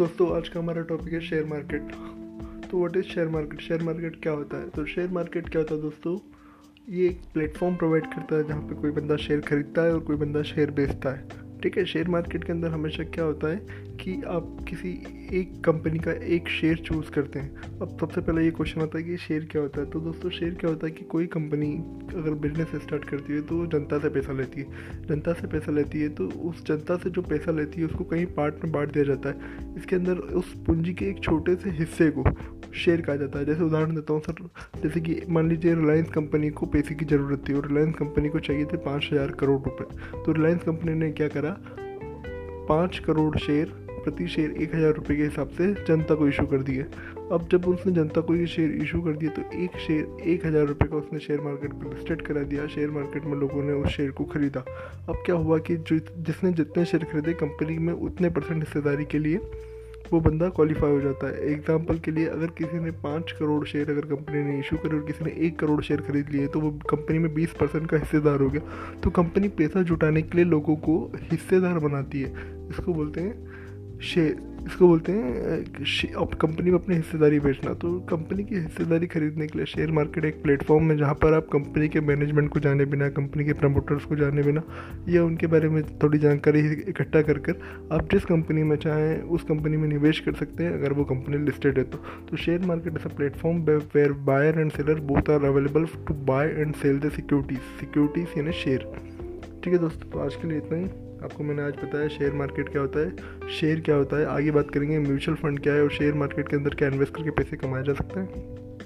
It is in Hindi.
दोस्तों, आज का हमारा टॉपिक है शेयर मार्केट तो what is share market share market क्या होता है? तो शेयर मार्केट क्या होता है दोस्तों? ये एक प्लेटफॉर्म प्रोवाइड करता है जहाँ पे कोई बंदा शेयर खरीदता है और कोई बंदा शेयर बेचता है। ठीक है शेयर मार्केट के अंदर हमेशा क्या होता है कि आप किसी एक कंपनी का एक शेयर चूज़ करते हैं। अब सबसे पहले ये क्वेश्चन आता है कि शेयर क्या होता है? तो दोस्तों शेयर क्या होता है कि कोई कंपनी अगर बिज़नेस स्टार्ट करती है तो वो जनता से पैसा लेती है। जनता से पैसा लेती है तो उस जनता से जो पैसा लेती है, उसको कहीं पार्ट में बांट दिया जाता है। इसके अंदर उस पूंजी के एक छोटे से हिस्से को शेयर कहा जाता है। जैसे उदाहरण देता हूँ, सर, जैसे कि मान लीजिए रिलायंस कंपनी को पैसे की ज़रूरत थी और रिलायंस कंपनी को चाहिए थे पाँच हज़ार करोड़ रुपये तो रिलायंस कंपनी ने क्या करा? पाँच करोड़ शेयर, प्रति शेयर एक हज़ार रुपये के हिसाब से जनता को इशू कर दिए। अब जब उसने जनता को ये शेयर इशू कर दिया तो एक शेयर एक हज़ार रुपये का उसने शेयर मार्केट पर लिस्टेड करा दिया। शेयर मार्केट में लोगों ने उस शेयर को ख़रीदा। अब क्या हुआ कि जो जिसने जितने शेयर खरीदे कंपनी में उतने परसेंट हिस्सेदारी के लिए वो बंदा क्वालिफाई हो जाता है। एग्ज़ाम्पल के लिए अगर किसी ने पाँच करोड़ शेयर अगर कंपनी ने इशू करे और किसी ने एक करोड़ शेयर खरीद लिए तो वो कंपनी में बीस परसेंट का हिस्सेदार हो गया। तो कंपनी पैसा जुटाने के लिए लोगों को हिस्सेदार बनाती है। इसको बोलते हैं शेयर इसको बोलते हैं कंपनी में अपनी हिस्सेदारी बेचना। तो कंपनी की हिस्सेदारी खरीदने के लिए शेयर मार्केट एक प्लेटफॉर्म है, जहाँ पर आप कंपनी के मैनेजमेंट को जाने बिना कंपनी के प्रमोटर्स को जाने बिना, या उनके बारे में थोड़ी जानकारी इकट्ठा कर कर आप जिस कंपनी में चाहें, उस कंपनी में निवेश कर सकते हैं, अगर वो कंपनी लिस्टेड है तो। तो share market a platform where buyer and seller both are available to buy and sell the securities securities यानी शेयर ठीक है दोस्तों तो आज के लिए इतना ही। आपको मैंने आज बताया शेयर मार्केट क्या होता है शेयर क्या होता है, आगे बात करेंगे म्यूचुअल फंड क्या है और शेयर मार्केट के अंदर क्या इन्वेस्ट करके पैसे कमाए जा सकते हैं।